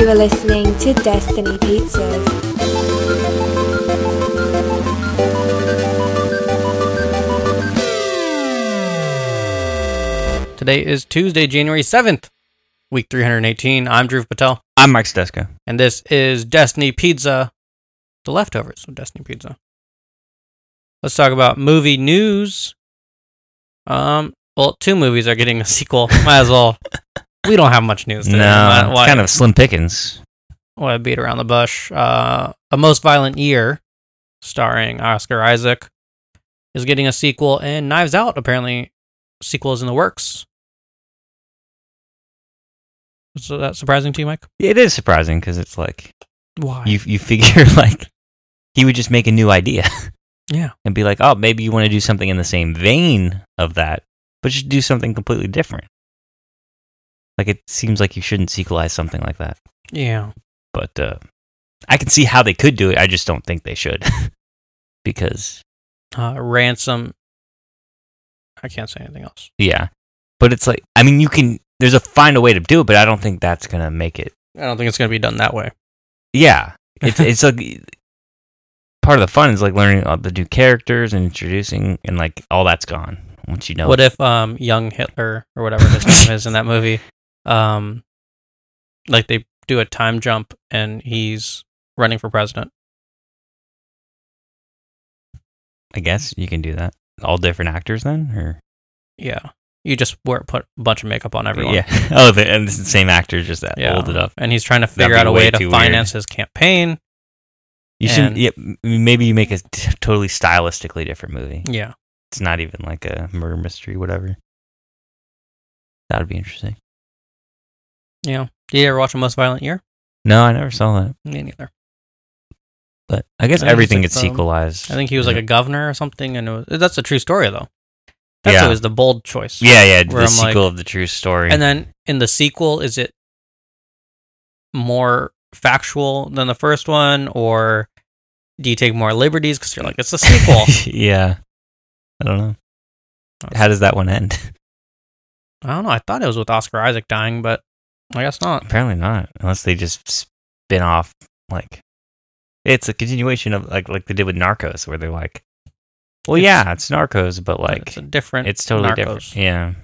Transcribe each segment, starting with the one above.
You are listening to Destiny Pizzas. Today is Tuesday, January 7th, week 318. I'm Drew Patel, I'm Mike Steska. and this is Destiny Pizza, the leftovers of Destiny Pizza. Let's talk about movie news. Um, well, two movies are getting a sequel. Might as well. We don't have much news today. No, Why- it's why- kind of slim pickings. why beat around the bush. Uh, A Most Violent Year, starring Oscar Isaac, is getting a sequel, and Knives Out apparently sequel is in the works. Is that surprising to you, Mike? It is surprising because it's like Why? you you figure like he would just make a new idea yeah, and be like, oh, maybe you want to do something in the same vein of that, but just do something completely different. Like it seems like you shouldn't sequelize something like that, yeah. but uh, I can see how they could do it. I just don't think they should because Uh, ransom. I can't say anything else. yeah, but it's like I mean you can. There's a find a way to do it, but I don't think that's gonna make it I don't think it's going to be done that way. Yeah, it's it's like part of the fun is like learning all the new characters and introducing, and like all that's gone once you know. What if um young Hitler or whatever his name is in that movie, um, like they do a time jump and he's running for president? I guess you can do that. All different actors then, or Yeah. You just wear put a bunch of makeup on everyone. yeah. Oh, the, and it's the same actor, just that Yeah. old enough. And he's trying to figure out a way way to finance his campaign. You should. Yeah, maybe you make a t- totally stylistically different movie. Yeah. It's not even like a murder mystery, whatever. That would be interesting. Yeah. Did you ever watch A Most Violent Year? No, I never saw that, Me neither. but I guess I everything gets um, sequelized. I think he was like a governor or something, and it was, that's a true story though. That's Yeah. always the bold choice. yeah, yeah. The I'm like- sequel of the true story. And then in the sequel, is it more factual than the first one, or do you take more liberties because you're like it's a sequel? yeah. I don't know. How does that one end? I don't know. I thought it was with Oscar Isaac dying, but I guess not. Apparently not, unless they just spin off like it's a continuation of like like they did with Narcos, where they're like, well, It's- yeah, it's Narcos, but like it's a different. it's totally Narcos. different. Yeah,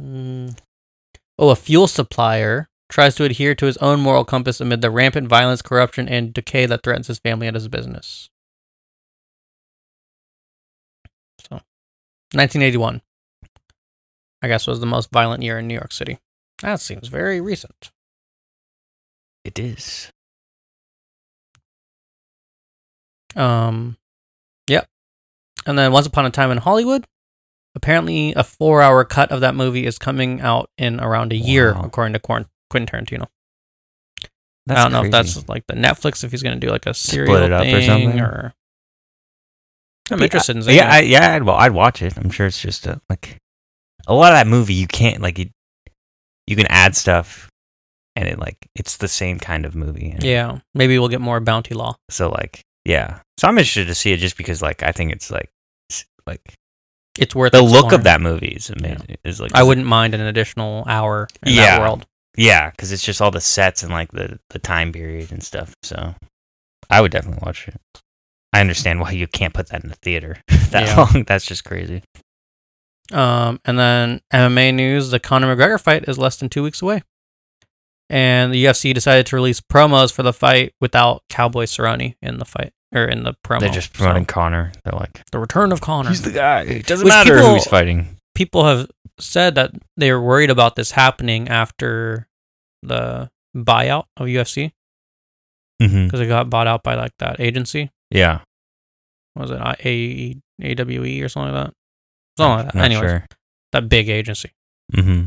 Mm. Oh, a fuel supplier tries to adhere to his own moral compass amid the rampant violence, corruption, and decay that threatens his family and his business. So, 1981, I guess, was the most violent year in New York City. That seems very recent. it is. Um, yep. And then Once Upon a Time in Hollywood. Apparently, a four-hour cut of that movie is coming out in around a year, Wow. according to Quentin Tarantino. That's I don't know if that's like the Netflix if he's going to do like a serial it up or thing something? or. I'm Yeah, interested in seeing Yeah, I, yeah, I'd, well, I'd watch it. I'm sure it's just a, like a lot of that movie. You can't like you, you can add stuff, and it like it's the same kind of movie. And yeah, maybe we'll get more bounty law. So like, yeah. So I'm interested to see it just because like I think it's like s- like It's worth the look of that movie is amazing. Is like I wouldn't mind an additional hour in Yeah. that world. Yeah, because it's just all the sets and like the the time period and stuff. So I would definitely watch it. I understand why you can't put that in the theater that Yeah. long. That's just crazy. Um, and then MMA news: the Conor McGregor fight is less than two weeks away, and the UFC decided to release promos for the fight without Cowboy Cerrone in the fight or in the promo. They're just So, promoting Conor. They're like, the return of Conor. he's the guy. It doesn't Which matter people- who he's fighting. people have said that they were worried about this happening after the buyout of UFC because it got bought out by like that agency. Yeah, What was it I- A AWE or something like that? Something like that. Anyways, sure. that big agency. hmm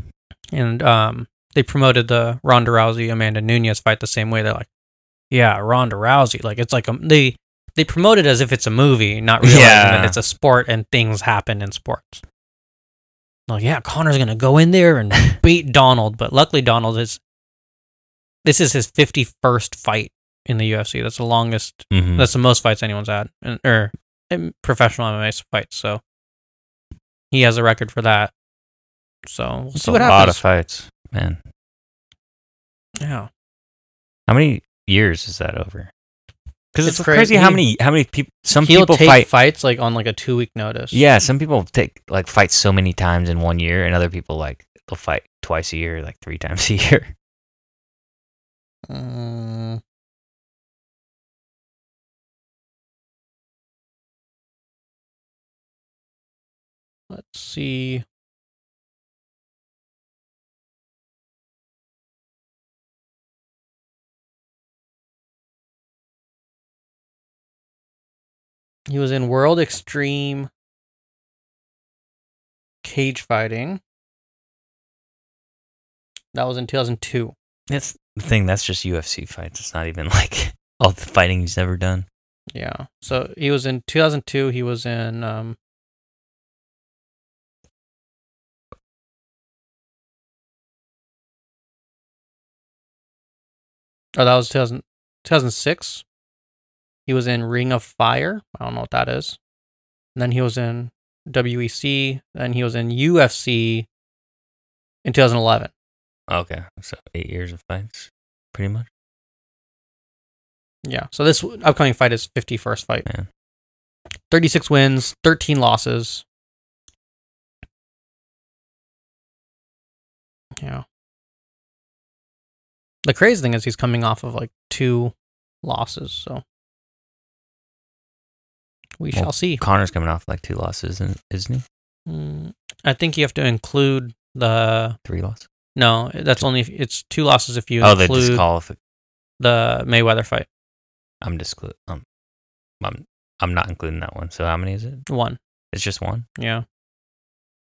And um, they promoted the Ronda Rousey Amanda Nunes fight the same way. They're like, yeah, Ronda Rousey. Like it's like a, they they promote it as if it's a movie, not realizing Yeah. that it's a sport and things happen in sports. Like, yeah, Conor's gonna go in there and beat Donald, but luckily Donald is this is his fifty first fight in the UFC. That's the longest. hmm That's the most fights anyone's had, in, or in professional MMA fights. So he has a record for that. So we'll It's see a lot of fights, man. Yeah. How many years is that over? Because it's, It's crazy, crazy. how many how many people some He'll people take fight. fights like on like a two week notice. Yeah, some people take like fight so many times in one year, and other people like they'll fight twice a year, like three times a year. Mm. See. He was in World Extreme Cage Fighting. That was in 2002. That's the thing. That's just UFC fights. It's not even like all the fighting he's ever done. Yeah. So he was in 2002. He was in um, Oh, that was 2000, 2006. He was in Ring of Fire. I don't know what that is. And then he was in WEC. Then he was in UFC in 2011. Okay, so eight years of fights, pretty much. Yeah. So this upcoming fight is 51st fight. Man. 36 wins, 13 losses. Yeah. The crazy thing is he's coming off of like two losses, so we Well, shall see. Conor's coming off like two losses, isn't he? Mm, I think you have to include the Three losses. no. That's only if, it's two losses if you Oh, the include disqualification. the Mayweather fight. I'm disclu- um, I'm I'm not including that one. So how many is it? One, It's just one. yeah,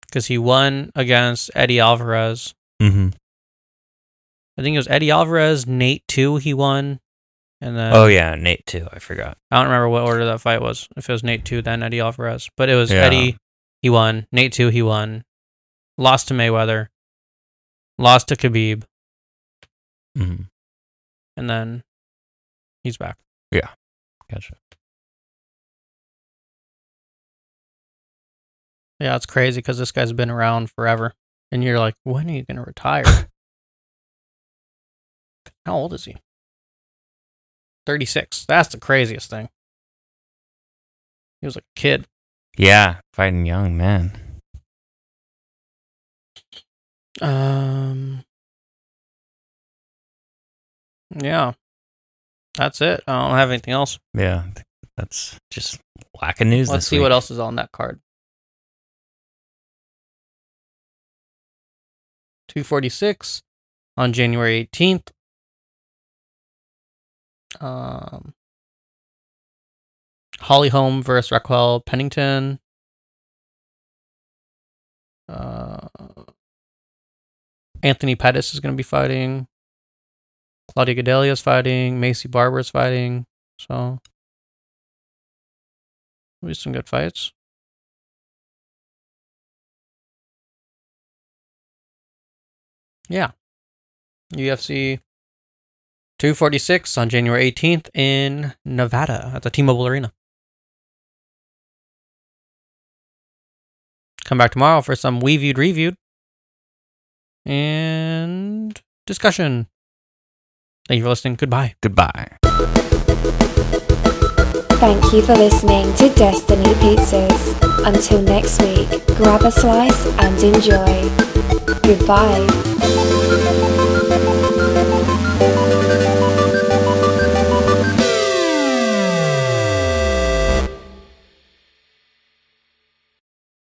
because he won against Eddie Alvarez. Mm-hmm. I think it was Eddie Alvarez, Nate two. He won, and then oh yeah, Nate too. I forgot. I don't remember what order that fight was. If it was Nate two, then Eddie Alvarez. But it was Yeah. Eddie. He won. Nate two. He won. Lost to Mayweather. Lost to Khabib, Mm-hmm. and then he's back. Yeah. Gotcha. Yeah, it's crazy because this guy's been around forever, and you're like, when are you gonna retire? How old is he? Thirty six. That's the craziest thing. He was like a kid. Yeah, fighting young man. Um. Yeah, that's it. I don't have anything else. Yeah, that's just lack of news. Let's see week. what else is on that card. Two forty six on January eighteenth. Um, Holly Holm versus Raquel Pennington. Uh, Anthony Pettis is going to be fighting. Claudia Gadelha is fighting. Maycee Barber is fighting. So, be some good fights. Yeah. UFC 246 on January 18th in Nevada at the T Mobile Arena. Come back tomorrow for some We Viewed Reviewed and discussion. Thank you for listening. Goodbye. Goodbye. Thank you for listening to Destiny Pizzas. Until next week, grab a slice and enjoy. Goodbye.